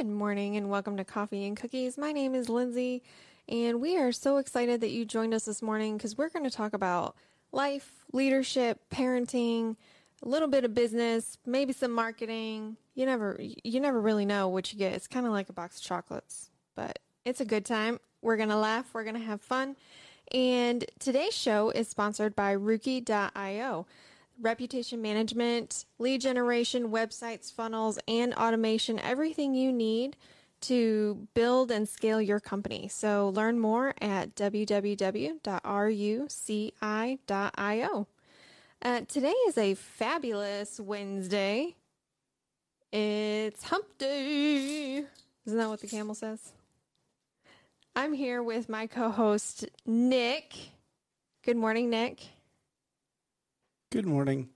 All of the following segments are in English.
Good morning and welcome to Coffee and Cookies. My name is Lindsay, and we are so excited that you joined us this morning because we're going to talk about life, leadership, parenting, a little bit of business, maybe some marketing. You never you never really know what you get. It's kind of like a box of chocolates, but it's a good time. We're going to laugh, we're going to have fun. And today's show is sponsored by Ruci.io reputation management, lead generation, websites, funnels, and automation, everything you need to build and scale your company. So learn more at www.ruci.io. Uh, today is a fabulous Wednesday. It's hump day. Isn't that what the camel says? I'm here with my co host, Nick. Good morning, Nick. Good morning.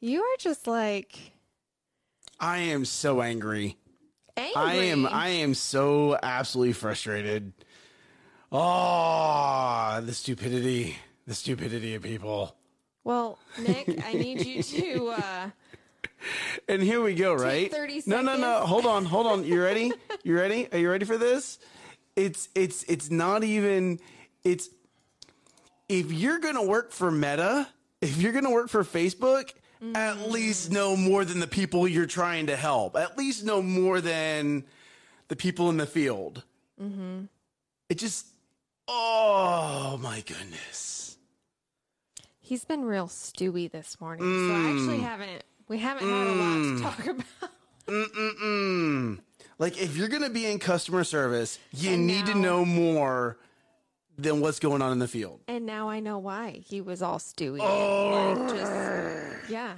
You are just like I am so angry. angry. I am I am so absolutely frustrated. Oh, the stupidity. The stupidity of people. Well, Nick, I need you to uh And here we go, right? 30 no, no, no. Hold on, hold on. You ready? You ready? Are you ready for this? It's it's it's not even it's if you're gonna work for Meta, if you're gonna work for Facebook, at Mm. least know more than the people you're trying to help. At least know more than the people in the field. Mm-hmm. It just oh my goodness. he's been real stewy this morning. So I actually Mm. haven't we haven't had a lot to talk about. Mm-mm-mm. Like, if you're going to be in customer service, you And need to know more than what's going on in the field. And now I know why he was all stewy. Oh. Just, yeah.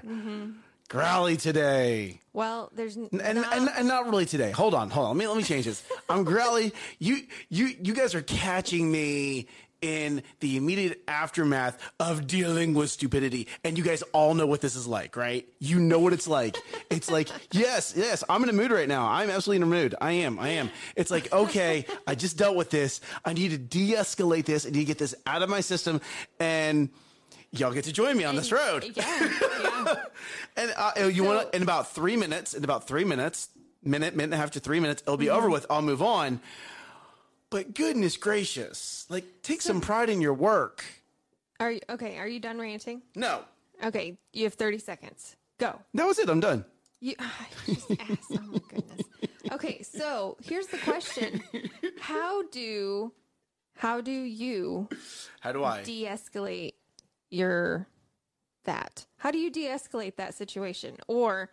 Mm-hmm. Growly today. Well, there's n- And, not- and and not really today. Hold on, hold on. Let me let me change this. I'm growly. You you you guys are catching me in the immediate aftermath of dealing with stupidity. And you guys all know what this is like, right? You know what it's like. It's like, yes, yes, I'm in a mood right now. I'm absolutely in a mood. I am, I am. It's like, okay, I just dealt with this. I need to de-escalate this. I need to get this out of my system. And y'all get to join me on this road. yeah, yeah. And uh, you So- want to, in about three minutes, in about three minutes, minute, minute and a half to three minutes, it'll be Mm-hmm. over with. I'll move on. But goodness gracious, like take some pride in your work. Are you okay? Are you done ranting? No, Okay, you have 30 seconds. Go. that was it. I'm done. You ah, just asked. Oh my goodness. Okay, so here's the question: How do how do you How do I? de-escalate your that? How do you de-escalate that situation or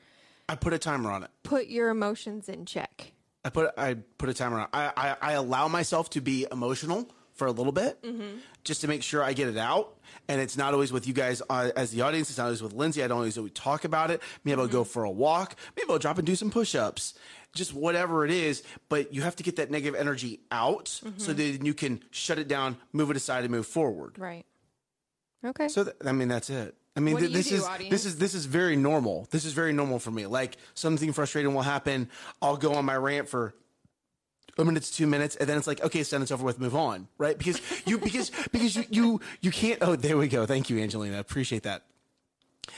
I put a timer on it. put your emotions in check? I put I put a timer on. I I, I allow myself to be emotional for a little bit, Mm-hmm. just to make sure I get it out. And it's not always with you guys uh, as the audience. It's not always with Lindsay. I don't always talk about it. Maybe I'll Mm-hmm. go for a walk. Maybe I'll drop and do some push-ups. Just whatever it is. But you have to get that negative energy out Mm-hmm. so that you can shut it down, move it aside, and move forward. Right. Okay. So th- I mean, that's it. I mean, th- this do, is audience? this is this is very normal. This is very normal for me. Like something frustrating will happen. I'll go on my rant for a minute to two minutes, and then it's like, okay, it's done, it's over with, move on, right? Because you because because you you you can't. Oh, there we go. Thank you, Angelina. Appreciate that.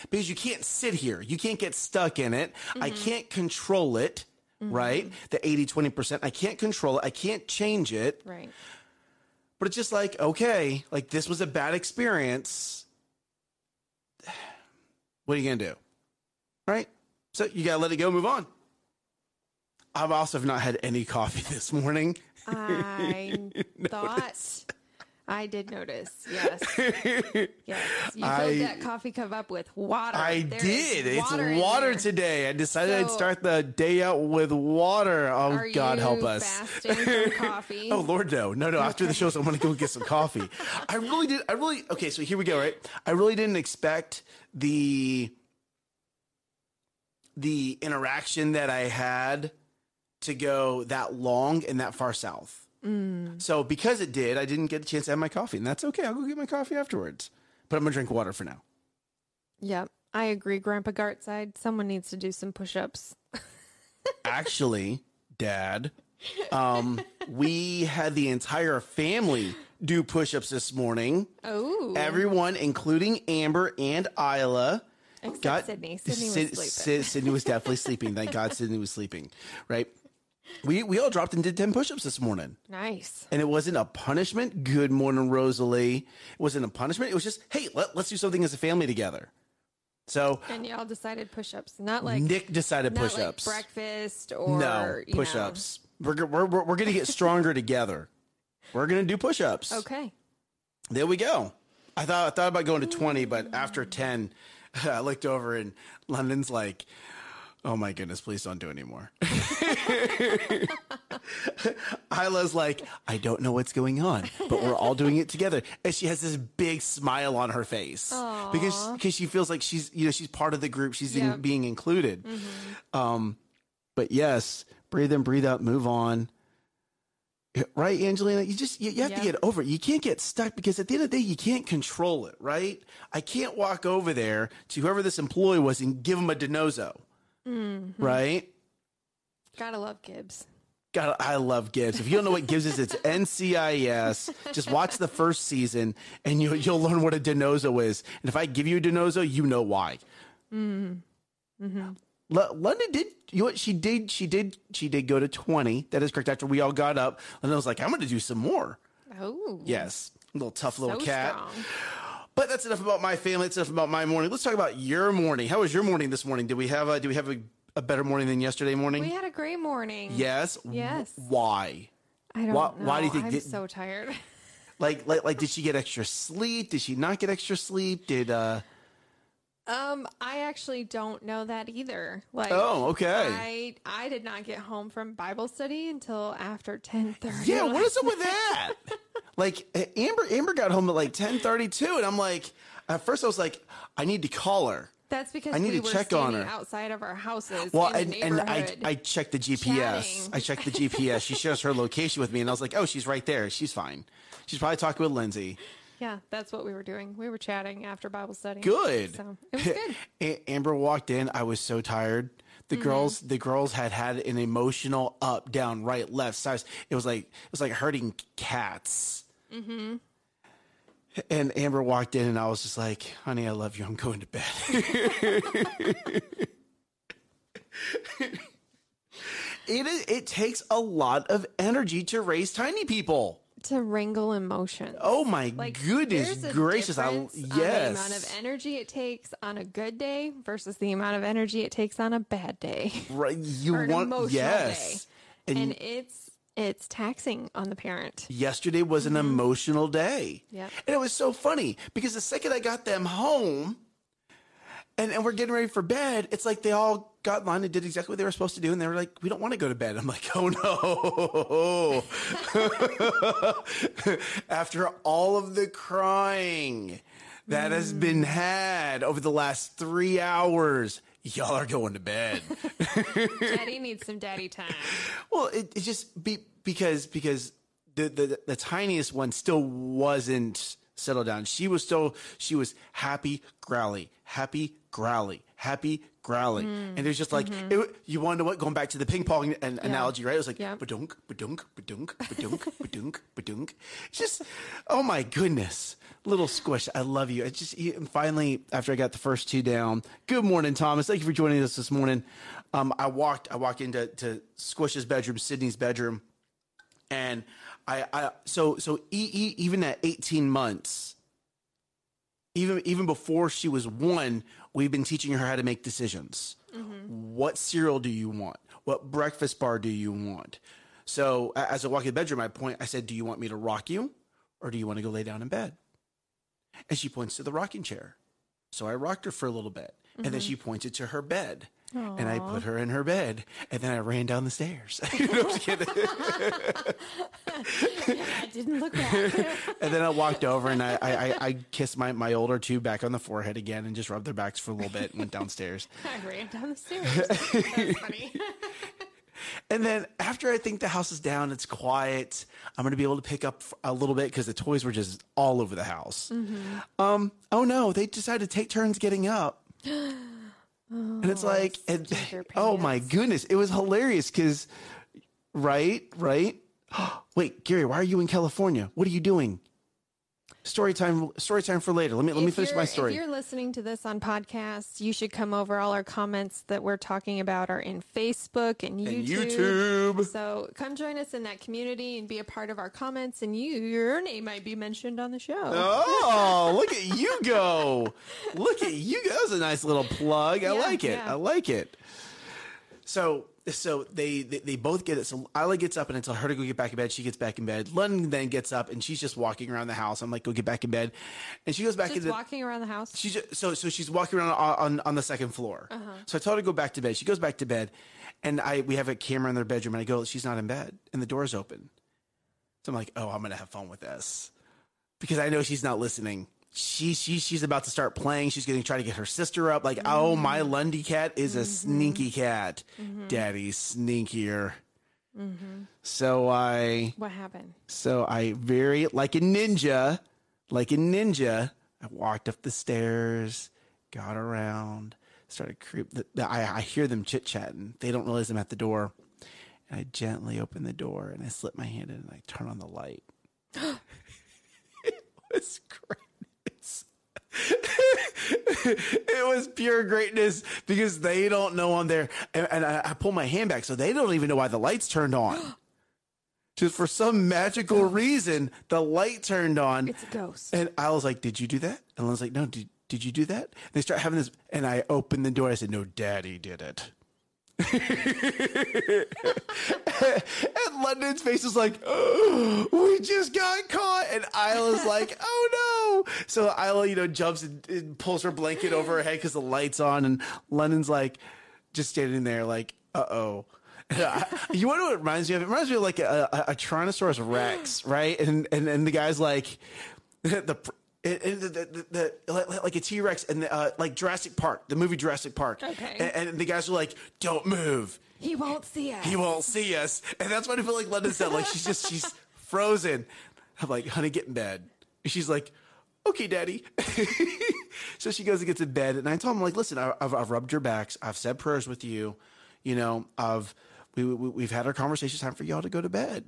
Because you can't sit here. You can't get stuck in it. I Mm-hmm. can't control it, right? The 80 20%. I can't control it. I can't change it. right. But it's just like, okay, like this was a bad experience. What are you going to do? Right? So you got to let it go, move on. I've also have not had any coffee this morning. I thought I did notice. Yes. Yes. You I- filled that coffee cup up with water. I There did. It's water today. I decided I'd start the day out with water. Oh, God, help us. fasting coffee? Oh Lord, no, no, no! After the show, so I'm gonna go get some coffee. I really did. I really okay. So here we go. Right, I really didn't expect the the interaction that I had to go that long and that far south. So because it did, I didn't get a chance to have my coffee, and that's okay. I'll go get my coffee afterwards. But I'm gonna drink water for now. Yep. I agree, Grandpa Gartside. Someone needs to do some push ups. Actually, Dad, um, we had the entire family do push-ups this morning. Oh. Everyone, including Amber and Isla, Except got Sydney. Sydney was sleeping. Syd- Sydney was definitely sleeping. Thank God Sydney was sleeping. Right. We we all dropped and did ten push-ups this morning. Nice. And it wasn't a punishment. Good morning, Rosalie. It wasn't a punishment. It was just, hey, let, let's do something as a family together. So And y'all decided push-ups, not like Nick decided not push-ups. like breakfast or no you push-ups. We're, we're we're we're gonna get stronger together. We're gonna do push-ups. Okay. There we go. I thought I thought about going to twenty, but after ten, I looked over and London's like, "Oh my goodness, please don't do anymore." Isla's like, "I don't know what's going on, but we're all doing it together," and she has this big smile on her face because because she feels like she's you know she's part of the group. She's in, being included. Um, but yes, breathe in, breathe out, move on. Right, Angelina? You just you, you have Yeah. to get over it. You can't get stuck because at the end of the day, you can't control it, right? I can't walk over there to whoever this employee was and give him a DiNozzo, Mm-hmm. right? Gotta love Gibbs. God, I love Gibbs. If you don't know what Gibbs is, it's NCIS. Just watch the first season and you, you'll learn what a DiNozzo is. And if I give you a DiNozzo, you know why. Mm-hmm. L- London did you know what she did she did she did go to 20 that is correct after we all got up London was like i'm gonna do some more Oh. yes little tough little So cat strong. But that's enough about my family. That's enough about my morning. Let's talk about your morning. How was your morning this morning? Did we have a do we have a, a better morning than yesterday morning? We had a great morning. yes? Yes. why? I don't Why- know. why do you think I'm did- so tired. like, like like did she get extra sleep? Did she not get extra sleep? Did uh Um, I actually don't know that either. Like, Oh, okay. I I did not get home from Bible study until after ten thirty. yeah what is up with that like amber amber got home at like 10:32 and i'm like at first i was like i need to call her That's because I need we to check on her. outside of our houses. Well, and, and I. I checked the GPS. chatting. I checked the GPS. She shares her location with me, and I was like, "Oh, she's right there. She's fine. She's probably talking with Lindsay." Yeah, that's what we were doing. We were chatting after Bible study. Good. So it was good. A- Amber walked in. I was so tired. The girls, the girls had had an emotional up, down, right, left, sides. It was like it was like hurting cats. Mm-hmm. And Amber walked in, and I was just like, "Honey, I love you. I'm going to bed." it is. It takes a lot of energy to raise tiny people. To wrangle emotions. Oh my Like goodness gracious! I yes. the amount of energy it takes on a good day versus the amount of energy it takes on a bad day Right, you want yes. day, And, and it's it's taxing on the parent. yesterday was an mm-hmm. emotional day. Yeah. And it was so funny because the second I got them home and, and we're getting ready for bed, it's like they all got in line and did exactly what they were supposed to do. And they were like, we don't want to go to bed. I'm like, oh no. After all of the crying that has mm. been had over the last three hours, y'all are going to bed. Daddy needs some daddy time. Well, it, it just be because because the, the the tiniest one still wasn't settled down. She was still she was happy growly, happy growly, happy growly, and there's just like it, you want to know what going back to the ping pong an, analogy, right? It was like Yeah. badunk, badunk, badunk, badunk, badunk, badunk. It's just oh my goodness. Little squish, I love you. It's just and finally after I got the first two down. Good morning, Thomas. Thank you for joining us this morning. Um, I walked, I walked into to Squish's bedroom, Sydney's bedroom, and I, I so so e- e- even at 18 months, even even before she was one, we've been teaching her how to make decisions. Mm-hmm. What cereal do you want? What breakfast bar do you want? So as I walk in the bedroom, I point. I said, "Do you want me to rock you, or do you want to go lay down in bed?" And she points to the rocking chair. So I rocked her for a little bit, and then mm-hmm. she pointed to her bed. And I put her in her bed, and then I ran down the stairs. You know, I'm kidding. I didn't look back. and then I walked over and I, I, I, kissed my, my older two back on the forehead again and just rubbed their backs for a little bit and went downstairs. I ran down the stairs. That's funny. And then after I think the house is down, it's quiet. I'm going to be able to pick up a little bit because the toys were just all over the house. Um, oh no, they decided to take turns getting up. and it's like, oh, and, oh my goodness, it was hilarious because, right, right. Wait, Gary, why are you in California? What are you doing? Story time. Story time for later. Let me let me finish my story. If you're listening to this on podcasts, you should come over. All our comments that we're talking about are in Facebook and YouTube. And YouTube. So come join us in that community and be a part of our comments, and you your name might be mentioned on the show. Oh, look at you go! Look at you. That was a nice little plug. I Yeah, like it. yeah. I like it. So, so they, they they both get it. So Isla gets up and I tell her to go get back in bed. She gets back in bed. London then gets up and she's just walking around the house. I'm like, go get back in bed, and she goes back Just into walking around the house. She's just, so so she's walking around on, on, on the second floor. Uh-huh. So I told her to go back to bed. She goes back to bed, and I we have a camera in their bedroom, and I go, she's not in bed, and the door's open. So I'm like, oh, I'm gonna have fun with this because I know she's not listening. She she she's about to start playing. She's going to try to get her sister up. Like, oh, mm-hmm. my Lundy cat is a mm-hmm. sneaky cat. Mm-hmm. Daddy's sneakier. So I what happened? so I very like a ninja, like a ninja. I walked up the stairs, got around, started creep. The, the, I, I hear them chit chatting. They don't realize I'm at the door. And I gently open the door and I slip my hand in and I turn on the light. it was greatness. It was pure greatness because they don't know I'm there. And, and I, I pull my hand back so they don't even know why the lights turned on. Just for some magical reason, the light turned on. It's a ghost. And I was like, "Did you do that?" And I was like, "No, did did you do that?" And they start having this, and I opened the door. I said, "No, Daddy did it." and London's face was like, oh, "We just got caught," and I was like, "Oh no!" So Isla, you know, jumps and, and pulls her blanket over her head because the light's on, and London's like, just standing there, like, "Uh oh." you know what it reminds me of? It reminds me of like a, a, a Tyrannosaurus Rex, right? And and and the guy's like the. And the, the, the, like- a T Rex and the, uh, like Jurassic Park, the movie Jurassic Park. Okay. And, and the guys are like, "Don't move, He won't see us. he won't see us." And that's what I feel like London said. Like she's just she's frozen. I'm like, "Honey, get in bed." And she's like, "Okay, Daddy." so she goes and gets in bed, and I told him like, "Listen, I've, I've rubbed your backs. I've said prayers with you. You know, I've we, we we've had our conversation. It's time for y'all to go to bed."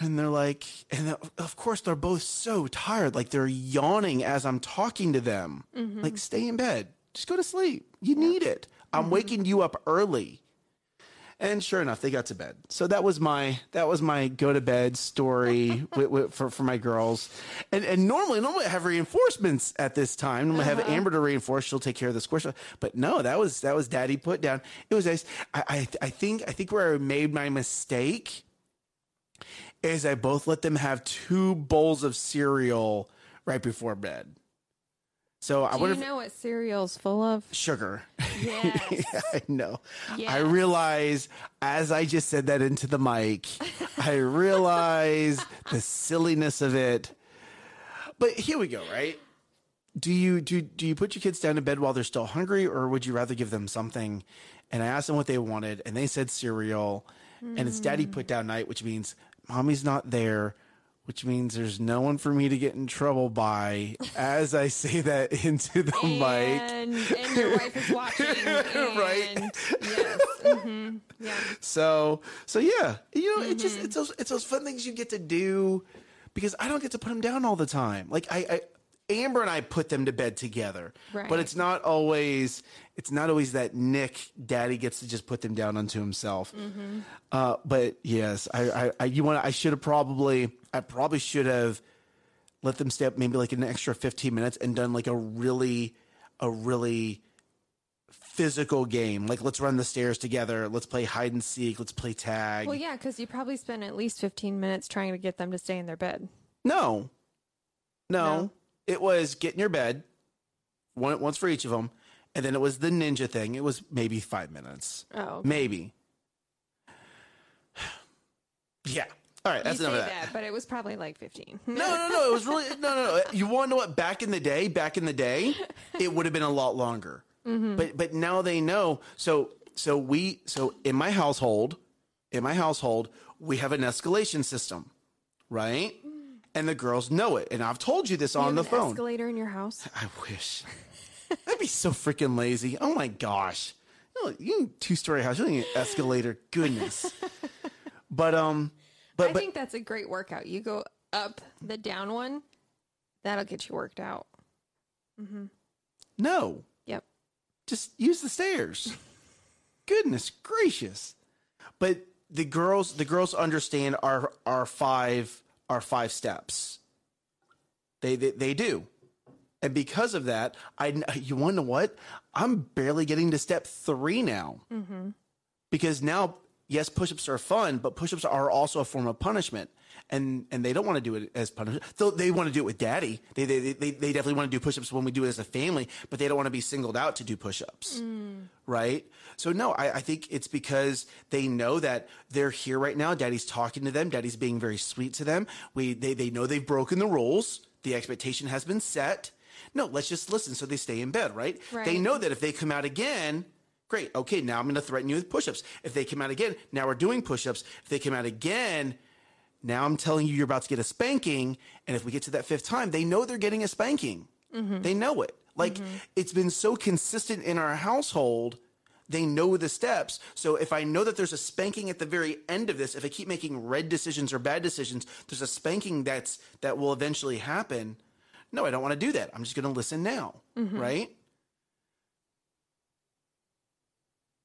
And they're like, and of course they're both so tired, like they're yawning as I'm talking to them. Mm-hmm. Like, stay in bed, just go to sleep. You need it. I'm mm-hmm. waking you up early. And sure enough, they got to bed. So that was my that was my go to bed story with, with, for for my girls. And and normally normally I have reinforcements at this time. Normally I have uh-huh. Amber to reinforce. She'll take care of the squish. But no, that was that was Daddy put down. It was nice. I I, I think I think where I made my mistake is I both let them have two bowls of cereal right before bed. So I Do wonder you if know what cereal's full of? sugar. Yes. Yeah, I know. I realize as I just said that into the mic, I realize the silliness of it. But here we go, right? Do you do do you put your kids down to bed while they're still hungry, or would you rather give them something? And I asked them what they wanted, and they said cereal. And it's daddy hmm. put down night, which means mommy's not there, which means there's no one for me to get in trouble by as I say that into the mic. And, and your wife is watching. Right. And yes. hmm Yeah. So so yeah, you know, it just Mm-hmm. it's those it's those fun things you get to do because I don't get to put them down all the time. Like I, I Amber and I put them to bed together, Right. but it's not always it's not always that Nick Daddy gets to just put them down unto himself. Mm-hmm. Uh, but yes, I, I, I you want I should have probably I probably should have let them stay up maybe like an extra 15 minutes and done like a really a really physical game like let's run the stairs together let's play hide and seek let's play tag Well, yeah, because you probably spent at least 15 minutes trying to get them to stay in their bed. no. no No? It was get in your bed one once for each of them and then it was the ninja thing it was maybe five minutes Oh. maybe yeah all right that's you enough of that. that but it was probably like 15. No, no, no. It was really no, no, no. You want to know what? Back in the day, back in the day, it would have been a lot longer. Mm-hmm. But but now they know. So so we so in my household, in my household, we have an escalation system, right? And the girls know it. And I've told you this You on have the an phone. escalator in your house? I wish. That'd be so freaking lazy. Oh my gosh. You, know, you two story house. You need an escalator. Goodness. But um, but I but think that's a great workout. You go up the down one That'll get you worked out. Mm-hmm. No, Yep. just use the stairs. Goodness gracious. But the girls the girls understand our our five our five steps. They they, they do. And because of that, I you want to know what? I'm barely getting to step 3 now. Mm-hmm. Because now yes, push-ups are fun, but push-ups are also a form of punishment. And and they don't want to do it as punishment. Though they want to do it with daddy. They they, they they definitely want to do push-ups when we do it as a family, but they don't want to be singled out to do push-ups mm. right? So no, I, I think it's because they know that they're here right now. Daddy's talking to them. Daddy's being very sweet to them. We they they know they've broken the rules. The expectation has been set. No, let's just listen. So they stay in bed, right? They know that if they come out again, great. Okay, now I'm going to threaten you with push-ups. If they come out again, now we're doing push-ups. If they come out again. Now I'm telling you, you're about to get a spanking. And if we get to that fifth time, they know they're getting a spanking. Mm-hmm. They know it. Like mm-hmm. it's been so consistent in our household. They know the steps. So if I know that there's a spanking at the very end of this, if I keep making red decisions or bad decisions, there's a spanking that's that will eventually happen. No, I don't want to do that. I'm just going to listen now, mm-hmm. right?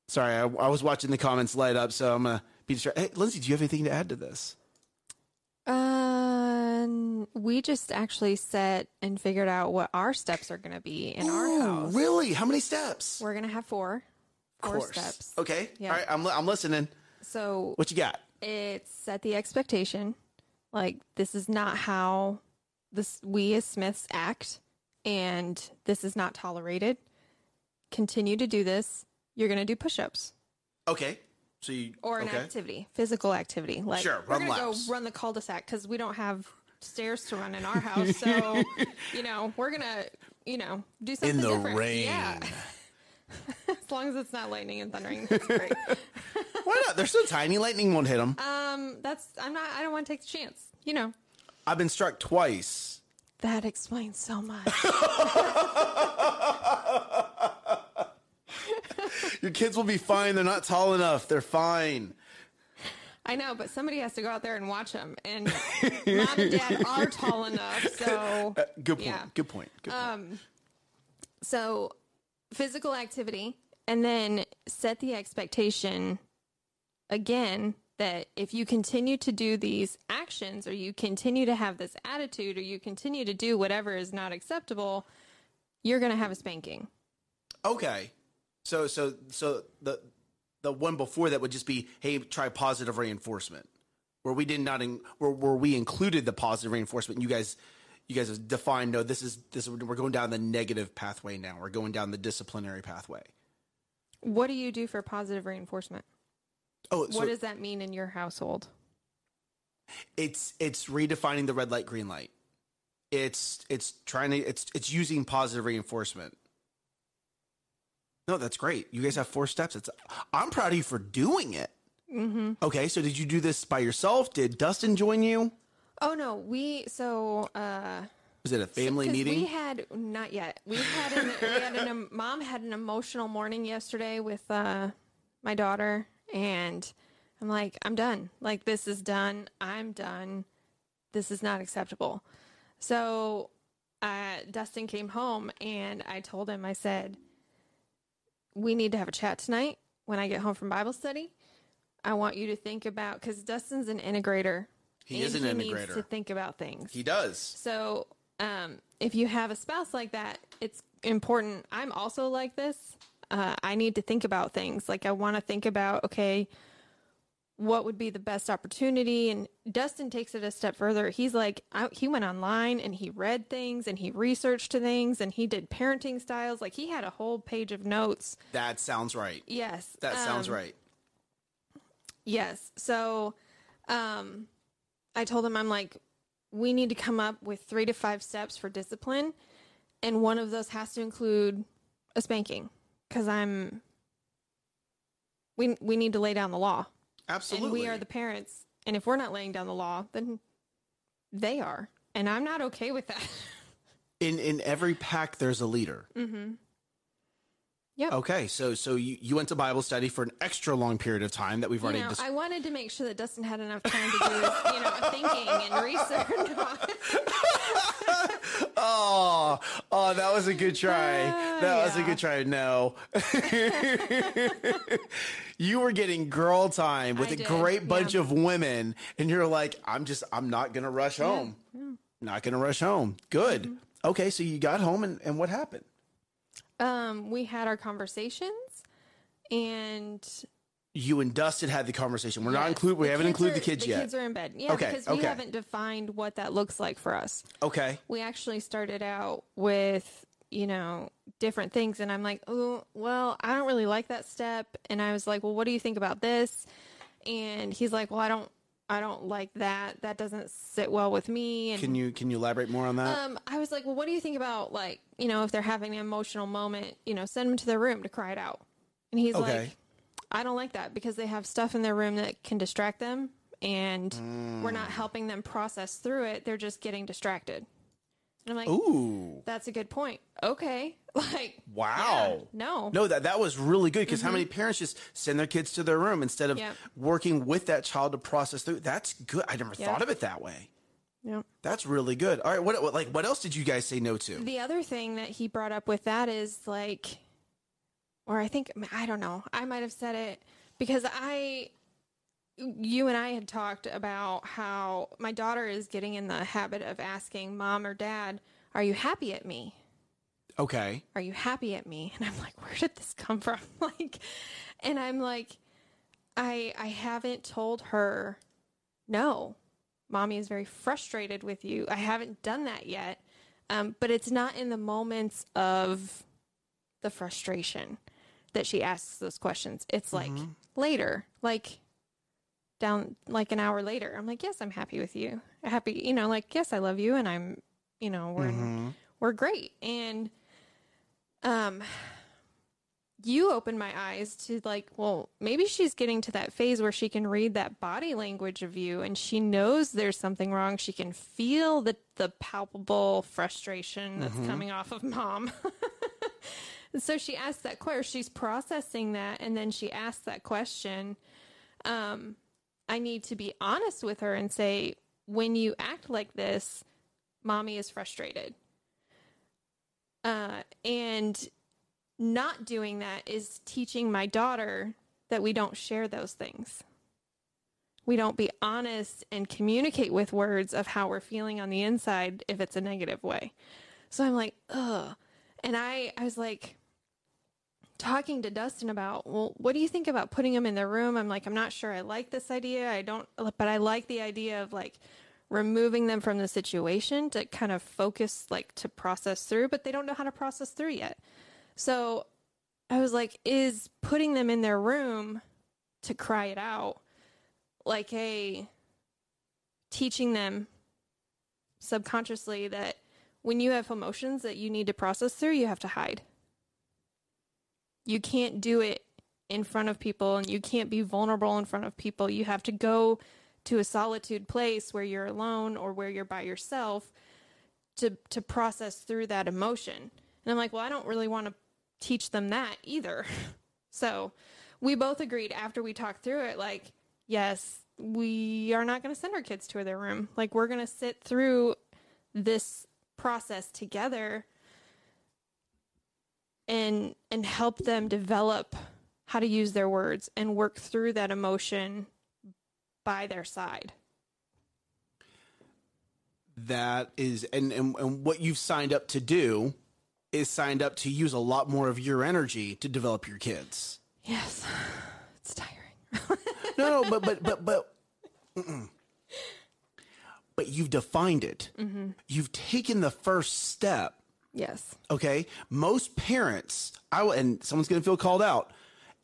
Sorry, I, I was watching the comments light up, so I'm gonna be distracted. Hey, Lindsay, do you have anything to add to this? Uh, we just actually set and figured out what our steps are going to be in our Ooh, house. Really? How many steps? We're going to have four. Of Four course. steps. Okay. Yeah. All right. I'm, li- I'm listening. So What you got? it's set the expectation. Like this is not how this we as Smiths act, and this is not tolerated. Continue to do this. You're going to do push-ups Okay. So you or an okay. activity, physical activity. Like Sure, we're to laps. go run the cul-de-sac because we don't have stairs to run in our house. So you know we're gonna you know do something in the different. rain. Yeah, as long as it's not lightning and thundering, that's great. Why not? They're so tiny. Lightning won't hit them. um, that's I'm not. I don't want to take the chance. You know. I've been struck twice. That explains so much. Your kids will be fine. They're not tall enough. They're fine. I know, but somebody has to go out there and watch them. And mom and dad are tall enough. So, Good point. Yeah. Good point. Good point. um, so physical activity, and then set the expectation again that if you continue to do these actions, or you continue to have this attitude, or you continue to do whatever is not acceptable, you're going to have a spanking. okay. So so so the the one before that would just be hey try positive reinforcement where we did not in, where where we included the positive reinforcement. You guys you guys have defined no this is this is, we're going down the negative pathway now. We're going down the disciplinary pathway. What do you do for positive reinforcement? Oh, so what does that mean in your household? it's it's redefining the red light green light it's it's trying to it's it's using positive reinforcement no that's great you guys have four steps it's i'm proud of you for doing it Mm-hmm. okay so did you do this by yourself did dustin join you Oh no, we so uh was it a family 'cause meeting We had not yet. We had an, we had an em- mom had an emotional morning yesterday with uh my daughter and I'm like, I'm done. Like this is done. I'm done. This is not acceptable. So uh Dustin came home and I told him I said we need to have a chat tonight when I get home from Bible study. I want you to think about cuz Dustin's an integrator. He is an he Needs to think about things. he does So, um, if you have a spouse like that, it's important. I'm also like this. Uh, I need to think about things. Like, I want to think about, okay, what would be the best opportunity? And Dustin takes it a step further. He's like, I, he went online and he read things and he researched things and he did parenting styles. Like, he had a whole page of notes. that sounds right Yes. that sounds um, right Yes. So um I told him I'm like we need to come up with 3 to 5 steps for discipline and one of those has to include a spanking cuz I'm we we need to lay down the law. Absolutely And we are the parents and if we're not laying down the law then they are. And I'm not okay with that. in in every pack there's a leader Mm-hmm. Yep. okay so so you, you went to bible study for an extra long period of time that we've You already know, dis- I wanted to make sure that Dustin had enough time to do his, you know, thinking and research. Oh, oh, that was a good try. That was a good try. No. you were getting girl time with I a did, great bunch yeah. of women, and you're like, I'm just, I'm not going to rush home. Not going to rush home. Good. Mm-hmm. Okay, so you got home, and, and what happened? Um, we had our conversations, and You and Dustin had the conversation. We're not yes, include. We the haven't included are- the kids the yet. kids are in bed. Yeah, Okay, because we okay. haven't defined what that looks like for us. okay. we actually started out with you know different things and i'm like oh well i don't really like that step and i was like well what do you think about this and he's like well i don't i don't like that that doesn't sit well with me and Can you can you elaborate more on that? um, I was like, well, what do you think about like, you know, if they're having an emotional moment, you know, send them to their room to cry it out. And he's Okay. like, I don't like that because they have stuff in their room that can distract them, and we're Mm. not helping them process through it. They're just getting distracted. And I'm like, Ooh. that's a good point. Okay, like, Wow. yeah, no, No, that that was really good because how many mm-hmm. parents just send their kids to their room instead of Yep. working with that child to process through? That's good. I never Yep. thought of it that way. Yep. That's really good. All right, what, what like what else did you guys say no to? The other thing that he brought up with that is like, or I think, I don't know, I might have said it because I, you and I had talked about how my daughter is getting in the habit of asking mom or dad, Are you happy at me? Okay. Are you happy at me? And I'm like, Where did this come from? like, and I'm like, I, I haven't told her, no, mommy is very frustrated with you. I haven't done that yet. Um, but it's not in the moments of the frustration that she asks those questions. It's like later, like down, like an hour later. I'm like, yes, I'm happy with you. Happy, you know, like, yes, I love you. And I'm, you know, we're, we're great. And, um, you opened my eyes to like, well, maybe she's getting to that phase where she can read that body language of you and she knows there's something wrong. She can feel the, the palpable frustration that's coming off of mom. So she asks that question. She's processing that, and then she asks that question. Um, I need to be honest with her and say, when you act like this, mommy is frustrated. Uh, and not doing that is teaching my daughter that we don't share those things. We don't be honest and communicate with words of how we're feeling on the inside if it's a negative way. So I'm like, ugh. And I, I was like, talking to Dustin about, well, what do you think about putting them in the room? I'm like, I'm not sure I like this idea. I don't, but I like the idea of like removing them from the situation to kind of focus, like to process through, but they don't know how to process through yet. So I was like, is putting them in their room to cry it out like a teaching them subconsciously that when you have emotions that you need to process through, you have to hide. You can't do it in front of people and you can't be vulnerable in front of people. You have to go to a solitude place where you're alone or where you're by yourself to to process through that emotion. And I'm like, well, I don't really want to teach them that either. so, we both agreed after we talked through it like, yes, we are not going to send our kids to their room. Like we're going to sit through this process together and and help them develop how to use their words and work through that emotion by their side. That is, and, and and what you've signed up to do is signed up to use a lot more of your energy to develop your kids. Yes. It's tiring. No, no, but but but but. mm-mm. But you've defined it. Mm-hmm. You've taken the first step. yes. Okay, most parents, I will, and someone's going to feel called out.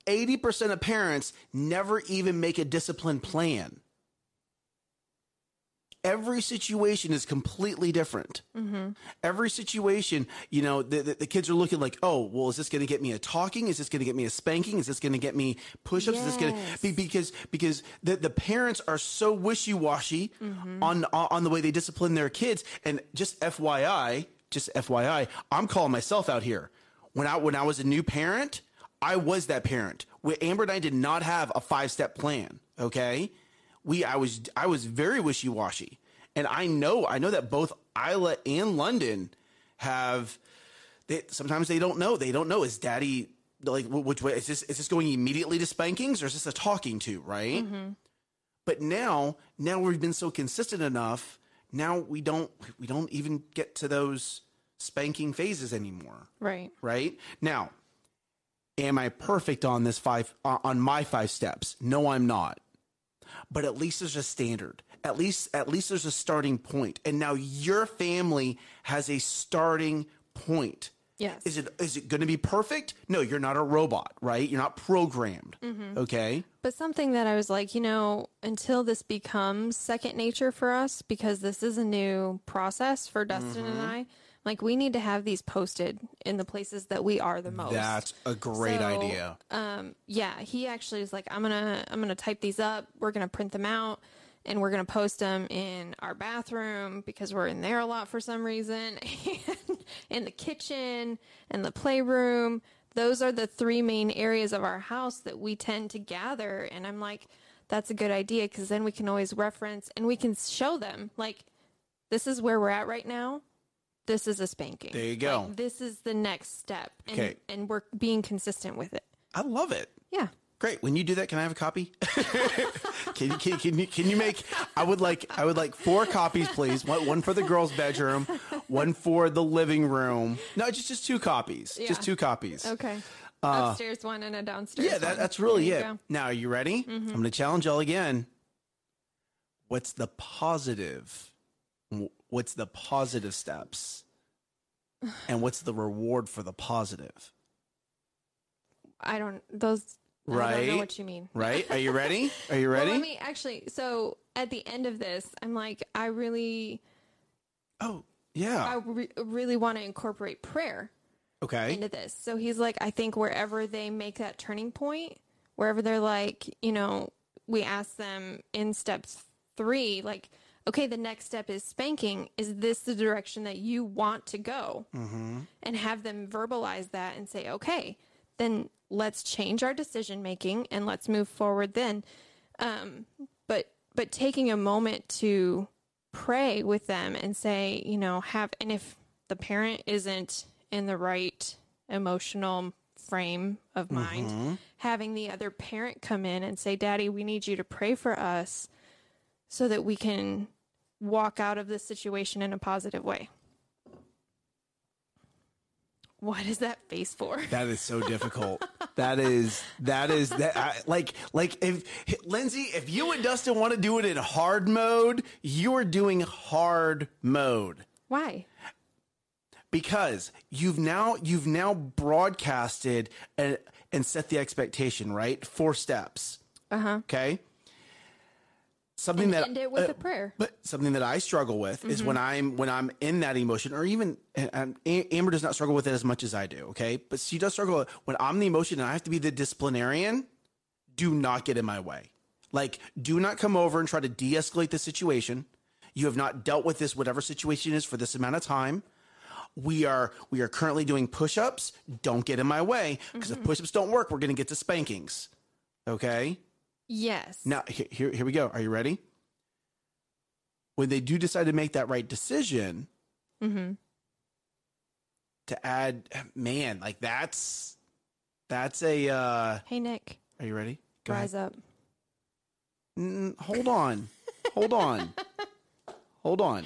Eighty percent of parents never even make a discipline plan. Every situation is completely different. Mm-hmm. Every situation, you know, the, the, the kids are looking like, oh, well, is this going to get me a talking? Is this going to get me a spanking? Is this going to get me push-ups? Is this going to be because because the, the parents are so wishy-washy mm-hmm. on on the way they discipline their kids. And just FYI, just FYI, I'm calling myself out here. When I when I was a new parent, I was that parent. When Amber and I did not have a five step plan. Okay, we I was I was very wishy washy, and I know I know that both Isla and London have they sometimes they don't know. They don't know is daddy like which way is this is this going immediately to spankings or is this a talking to, right? Mm-hmm. But now, now we've been so consistent enough, now we don't we don't even get to those spanking phases anymore Right. right? Now, am I perfect on this five uh, on my five steps? No, I'm not. But at least there's a standard. At least at least there's a starting point. And now your family has a starting point. Yes. Is it is it going to be perfect? No, you're not a robot, right? You're not programmed. Okay? But something that I was like, you know, until this becomes second nature for us, because this is a new process for Dustin and I, like we need to have these posted in the places that we are the most. That's a great So, idea. Um, yeah, he actually is like, I'm gonna, I'm gonna type these up. We're gonna print them out, and we're gonna post them in our bathroom because we're in there a lot for some reason, and in the kitchen and the playroom. Those are the three main areas of our house that we tend to gather. And I'm like, that's a good idea because then we can always reference and we can show them like, this is where we're at right now. This is a spanking. There you go. Like, this is the next step. And, Okay. and we're being consistent with it. I love it. Yeah. Great. When you do that, can I have a copy? can, you- can, can you can you make? I would like I would like four copies, please. One, one for the girls' bedroom, one for the living room. No, just just two copies. Yeah. Just two copies. Okay. Upstairs one and a downstairs Uh, Yeah, that, that's really it. go. Mm-hmm. Now, are you ready? I'm going to challenge y'all again. What's the positive? Wh- What's the positive steps? And what's the reward for the positive? I don't, those, I don't Right? know what you mean. Right? Are you ready? Are you ready? Well, let me actually, so at the end of this, I'm like, I really, oh, yeah. I re- really want to incorporate prayer okay. into this. So he's like, I think wherever they make that turning point, wherever they're like, you know, we ask them in step three, like, okay, the next step is spanking. Is this the direction that you want to go? Mm-hmm. And have them verbalize that and say, okay, then let's change our decision making and let's move forward then. Um, but but taking a moment to pray with them and say, you know, have and if the parent isn't in the right emotional frame of mind, having the other parent come in and say, "Daddy, we need you to pray for us so that we can walk out of this situation in a positive way." What is that face for? That is so difficult. that is that is that I, like like if Lindsay, if you and Dustin want to do it in hard mode, you are doing hard mode Why? because you've now you've now broadcasted and, and set the expectation right. Four steps. Uh huh. Okay. Something that End it with uh, a prayer. But something that I struggle with is when I'm when I'm in that emotion, or even and, and Amber does not struggle with it as much as I do. Okay, but she does struggle with- when I'm the emotion and I have to be the disciplinarian. Do not get in my way. Like, do not come over and try to de-escalate the situation. You have not dealt with this whatever situation is for this amount of time. We are we are currently doing push-ups. Don't get in my way because if push-ups don't work, we're going to get to spankings. Okay. Yes. Now, here, here we go. Are you ready? When they do decide to make that right decision, to add, man, like that's that's a. Uh, Hey Nick, are you ready? Go rise up. Mm, hold on, hold on, hold on.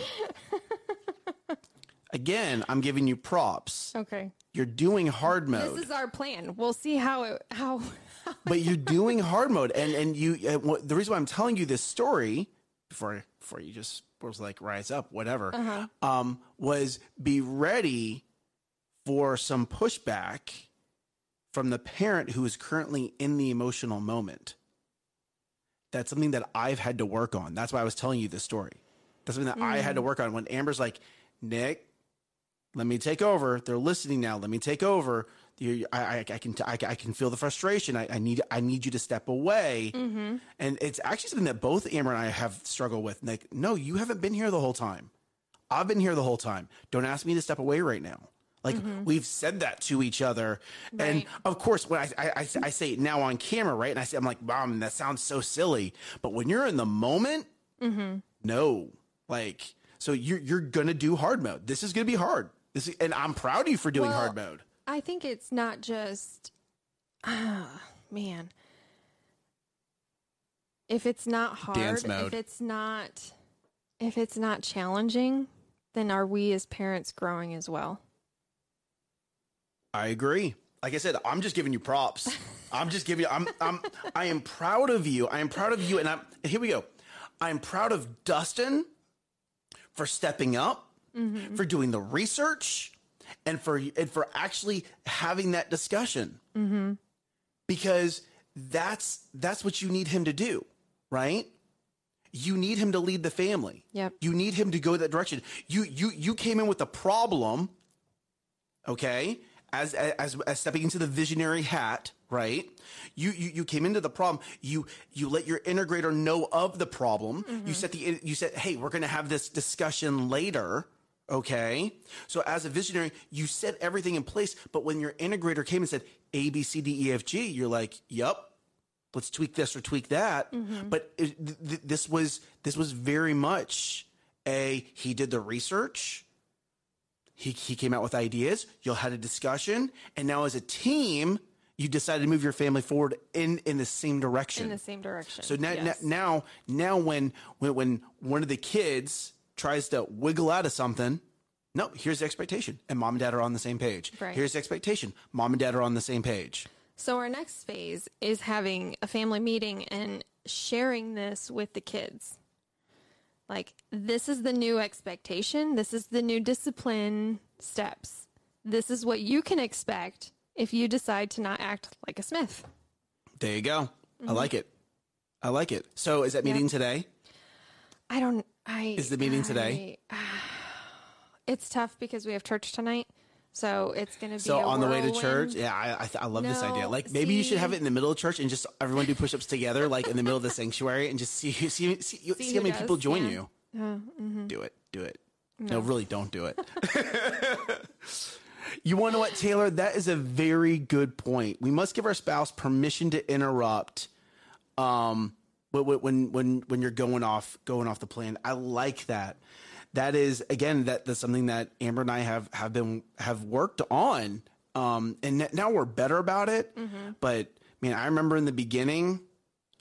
Again, I'm giving you props. Okay. You're doing hard mode. This is our plan. We'll see how it how but you're doing hard mode. And and you uh, what, the reason why i'm telling you this story before before you just was like rise up whatever um was be ready for some pushback from the parent who is currently in the emotional moment. That's something that i've had to work on. That's why i was telling you this story. That's something that i had to work on. When amber's like nick let me take over. They're listening now. Let me take over. You, I, I, I can, I, I can feel the frustration. I, I need, I need you to step away. And it's actually something that both Amber and I have struggled with. Like, no, you haven't been here the whole time. I've been here the whole time. Don't ask me to step away right now. Like we've said that to each other, and of course, when I, I, I, I say it now on camera, right? And I say, I'm like, Mom, that sounds so silly. But when you're in the moment, mm-hmm. no, like, so you're you're gonna do hard mode. This is gonna be hard. This This is, and I'm proud of you for doing Well, hard mode. I think it's not just, ah, man. If it's not hard, if it's not, if it's not challenging, then are we as parents growing as well? I agree. Like I said, I'm just giving you props. I'm just giving you. I'm. I'm. I am proud of you. I am proud of you. And I'm. Here we go. I'm proud of Dustin for stepping up, for doing the research, and for and for actually having that discussion. Mm-hmm. Because that's that's what you need him to do, right? You need him to lead the family. Yep. You need him to go that direction. You you you came in with a problem okay as as as stepping into the visionary hat right you you, you came into the problem you you let your integrator know of the problem you mm-hmm. said the you said hey we're going to have this discussion later okay so as a visionary you set everything in place but when your integrator came and said a b c d e f g you're like yep let's tweak this or tweak that mm-hmm. but it, th- th- this was this was very much a he did the research he, he came out with ideas you all had a discussion and now as a team you decided to move your family forward in in the same direction In the same direction. so now, Yes. now now when, when when one of the kids tries to wiggle out of something no here's the expectation and mom and dad are on the same page Right. here's the expectation mom and dad are on the same page So our next phase is having a family meeting and sharing this with the kids. Like this is the new expectation, this is the new discipline steps. This is what you can expect if you decide to not act like a Smith. there you go Mm-hmm. i like it i like it so is that meeting today I don't I Is the meeting today? It's tough because we have church tonight. So it's going to be so a on the way to whirlwind. church yeah i i, th- I love this No, idea like maybe you should have it in the middle of church and just everyone do push-ups together like in the middle of the sanctuary and just see see see, see, see how who many people join yeah. you mm-hmm. do it do it no. really don't do it you want to know what taylor that is a very good point we must give our spouse permission to interrupt um when when when when you're going off going off the plan i like that. That is again that that's something that amber and i have have been have worked on um and n- now we're better about it. But man i remember in the beginning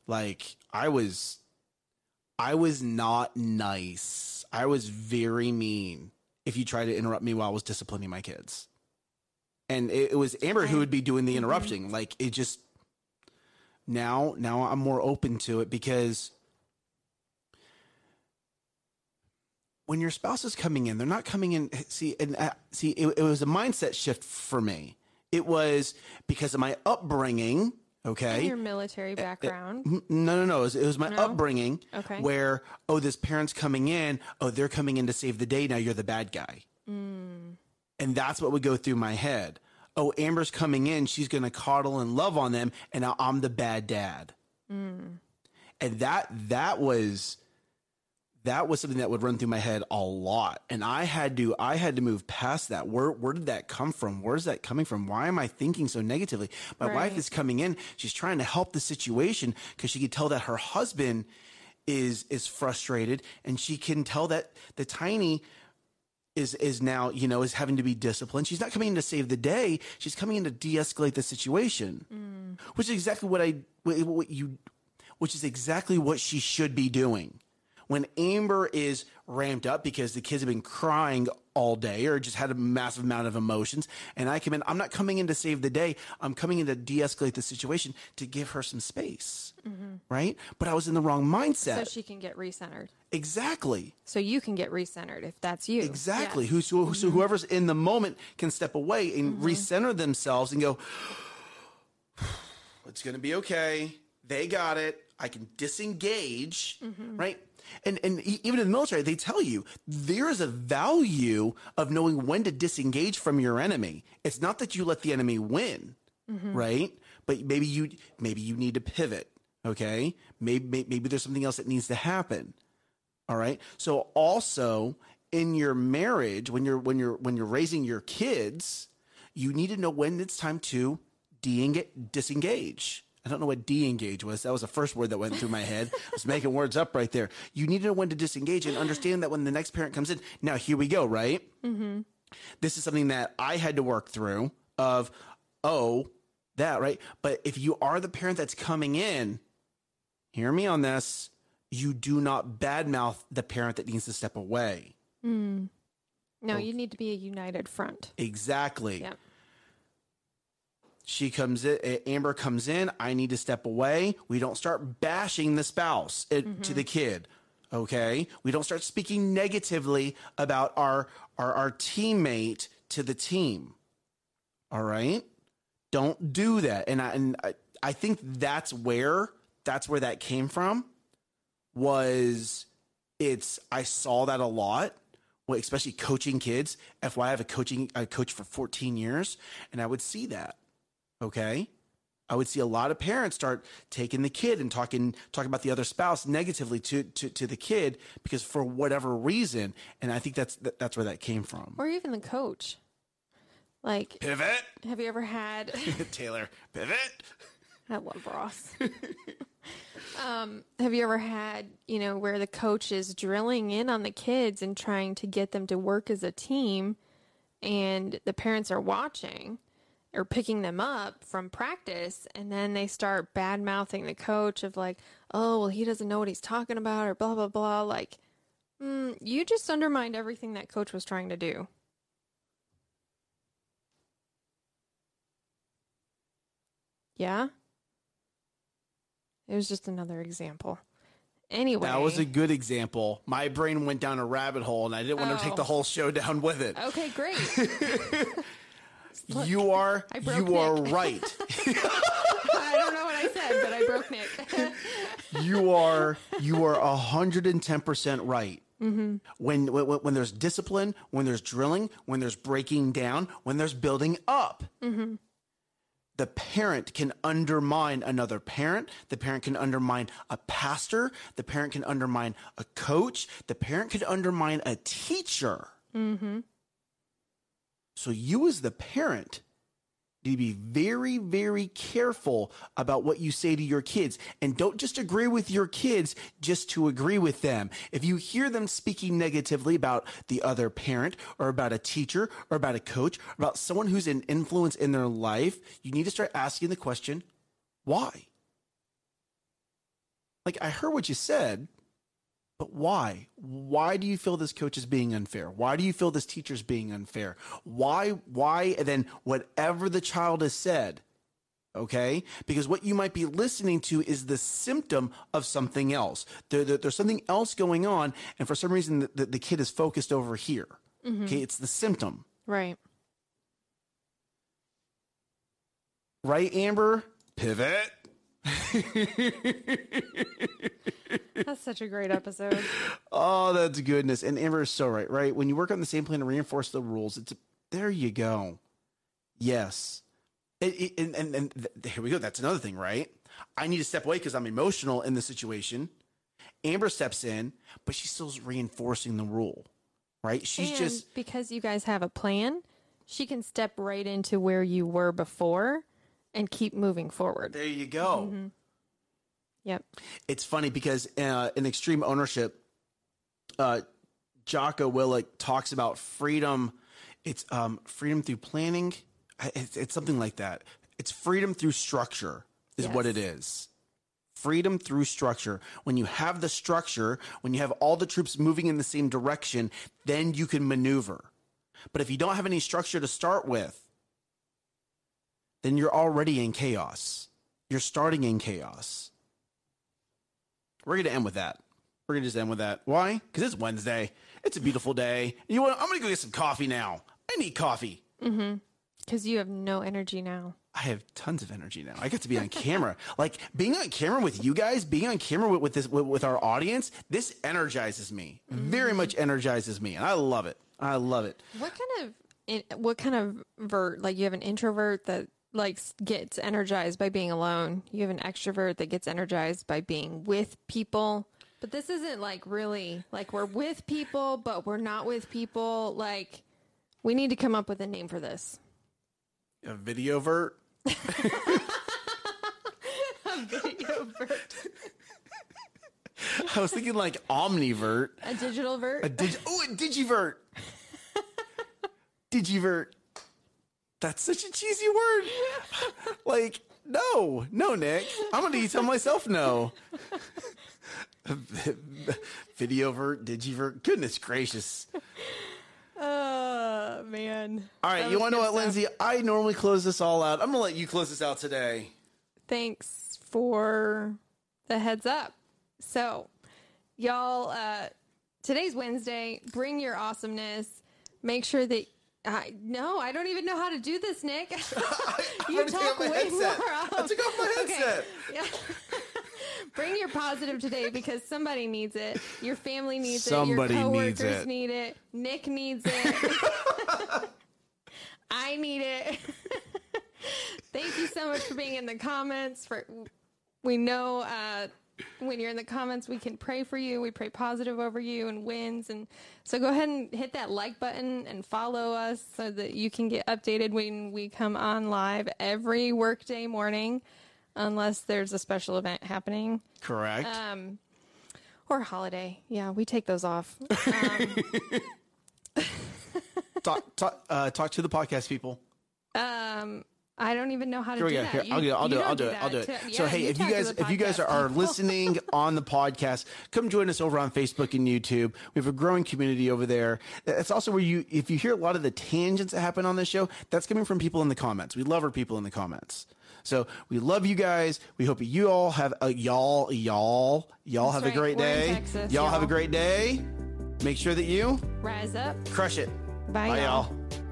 like i was i was not nice. I was very mean if you tried to interrupt me while i was disciplining my kids. And it, it was amber who would be doing the interrupting. Like it just now now i'm more open to it because when your spouse is coming in they're not coming in see and uh, see it, it was a mindset shift for me it was because of my upbringing okay your military background. N- No, no, no. It was, it was my No? upbringing Okay. where, oh, this parent's coming in. Oh, they're coming in to save the day. Now you're the bad guy. Mm. And that's what would go through my head. Oh, Amber's coming in. She's going to coddle and love on them. And I'm the bad dad. Mm. And that, that was, that was something that would run through my head a lot. And I had to, I had to move past that. Where, where did that come from? Where's that coming from? Why am I thinking so negatively? My wife is coming in. She's trying to help the situation because she could tell that her husband is, is frustrated and she can tell that the tiny is, is now, you know, is having to be disciplined. She's not coming in to save the day. She's coming in to de-escalate the situation, mm. which is exactly what I, what you, which is exactly what she should be doing. When Amber is ramped up because the kids have been crying all day or just had a massive amount of emotions, and I come in, I'm not coming in to save the day. I'm coming in to de escalate the situation to give her some space. Mm-hmm. Right? But I was in the wrong mindset. so she can get recentered. exactly. So you can get recentered if that's you. Exactly. Yes. Who so, so whoever's in the moment can step away and mm-hmm. recenter themselves and go, it's going to be okay. They got it. I can disengage, mm-hmm. right? And and even in the military, they tell you there is a value of knowing when to disengage from your enemy. It's not that you let the enemy win, mm-hmm. right? But maybe you maybe you need to pivot. Okay, maybe maybe there's something else that needs to happen. All right. So also in your marriage, when you're when you're when you're raising your kids, you need to know when it's time to de disengage. I don't know what de-engage was. That was the first word that went through my head. I was making words up right there. You need to know when to disengage and understand that when the next parent comes in, now here we go, right? Mm-hmm. This is something that I had to work through of, oh, that, right? But if you are the parent that's coming in, hear me on this, you do not badmouth the parent that needs to step away. No, you need to be a united front. Exactly. Yeah. She comes in, Amber comes in. I need to step away. We don't start bashing the spouse uh, to the kid. Okay. We don't start speaking negatively about our, our, our teammate to the team. All right. Don't do that. And I, and I, I think that's where, that's where that came from was it's, I saw that a lot especially coaching kids. FY, I have a coaching, I coached for 14 years and I would see that. Okay. I would see a lot of parents start taking the kid and talking talking about the other spouse negatively to to, to the kid because for whatever reason, and I think that's that, that's where that came from. Or even the coach. Like, Pivot, have you ever had Taylor. Pivot. I love Ross. um, have you ever had, you know, where the coach is drilling in on the kids and trying to get them to work as a team and the parents are watching or picking them up from practice and then they start bad mouthing the coach of like, oh, well, he doesn't know what he's talking about or blah, blah, blah. Like, mm, you just undermined everything that coach was trying to do. Yeah? It was just another example. Anyway. That was a good example. My brain went down a rabbit hole, and I didn't want to take Oh. the whole show down with it. Okay, great. Look, you are you are right. I don't know what I said, but I broke Nick. you are you are hundred and ten percent right. Mm-hmm. When, when when there's discipline, when there's drilling, when there's breaking down, when there's building up, mm-hmm. the parent can undermine another parent. The parent can undermine a pastor. The parent can undermine a coach. The parent can undermine a teacher. Mm-hmm. So you, as the parent, need to be very, very careful about what you say to your kids. And don't just agree with your kids just to agree with them. If you hear them speaking negatively about the other parent or about a teacher or about a coach or about someone who's an influence in their life, you need to start asking the question, why? Like, I heard what you said, but why? Why do you feel this coach is being unfair? Why do you feel this teacher is being unfair? Why, why? And then whatever the child has said, okay? Because what you might be listening to is the symptom of something else. There, there- there's something else going on, and for some reason, the, the, the kid is focused over here. Mm-hmm. Okay, it's the symptom, right. right, Amber? Pivot. That's such a great episode. Oh, that's goodness. And Amber is so right, right? When you work on the same plan and reinforce the rules, it's there you go. Yes. It, it- and, and, and th- here we go. That's another thing, right? I need to step away because I'm emotional in the situation. Amber steps in, but she's still reinforcing the rule, right? She's and just, because you guys have a plan, she can step right into where you were before and keep moving forward. there you go. Yep. It's funny because uh, in extreme ownership, uh, Jocko Willink talks about freedom. It's um, freedom through planning. It's, it's something like that. It's freedom through structure, is what it is. Freedom through structure. When you have the structure, when you have all the troops moving in the same direction, then you can maneuver. But if you don't have any structure to start with, then you're already in chaos. You're starting in chaos. We're going to end with that. We're going to just end with that. Why? Because it's Wednesday. It's a beautiful day. You know what? I'm going to go get some coffee now. I need coffee. Mm-hmm. Because you have no energy now. I have tons of energy now. I get to be on camera. like being on camera with you guys, being on camera with, with this with, with our audience, this energizes me. Very much energizes me, and I love it. I love it. What kind of what kind of vert like you have an introvert that like gets energized by being alone. You have an extrovert that gets energized by being with people. But this isn't like really like we're with people, but we're not with people. Like we need to come up with a name for this. A video vert. Video vert. I was thinking like omnivert. A digital vert. A dig- oh, a digivert. digivert. That's such a cheesy word. like, no, no, Nick. I'm going to tell myself no. Videovert, digivert. Goodness gracious. Oh, man. All right, That you want to know what, stuff. Lindsay? I normally close this all out. I'm going to let you close this out today. Thanks for the heads up. So, y'all, uh, today's Wednesday. Bring your awesomeness. Make sure that. I no, I don't even know how to do this, Nick. you already talk took off my way headset. more. I took off my Okay. headset. Yeah. Bring your positive today because somebody needs it. Your family needs Somebody it. Your needs coworkers it. need it. Nick needs it. I need it. Thank you so much for being in the comments. For we know uh, when you're in the comments, we can pray for you. We pray positive over you and wins. And so go ahead and hit that like button and follow us so that you can get updated when we come on live every workday morning, unless there's a special event happening Correct. um, or holiday. Yeah, we take those off. talk, talk, uh, talk to the podcast people. Um, I don't even know how to Here we do go. that. Here, You- I'll do it. I'll you do it. I'll do it. I'll do it. So yeah, hey, if you guys if you guys are, listening on the podcast, come join us over on Facebook and YouTube. We have a growing community over there. That's also where you if you hear a lot of the tangents that happen on this show, that's coming from people in the comments. We love our people in the comments. So we love you guys. We hope you all have a y'all y'all y'all That's have a great We're day. Texas, y'all have a great day. Make sure that you Rise up. crush it. Bye, Bye y'all. y'all.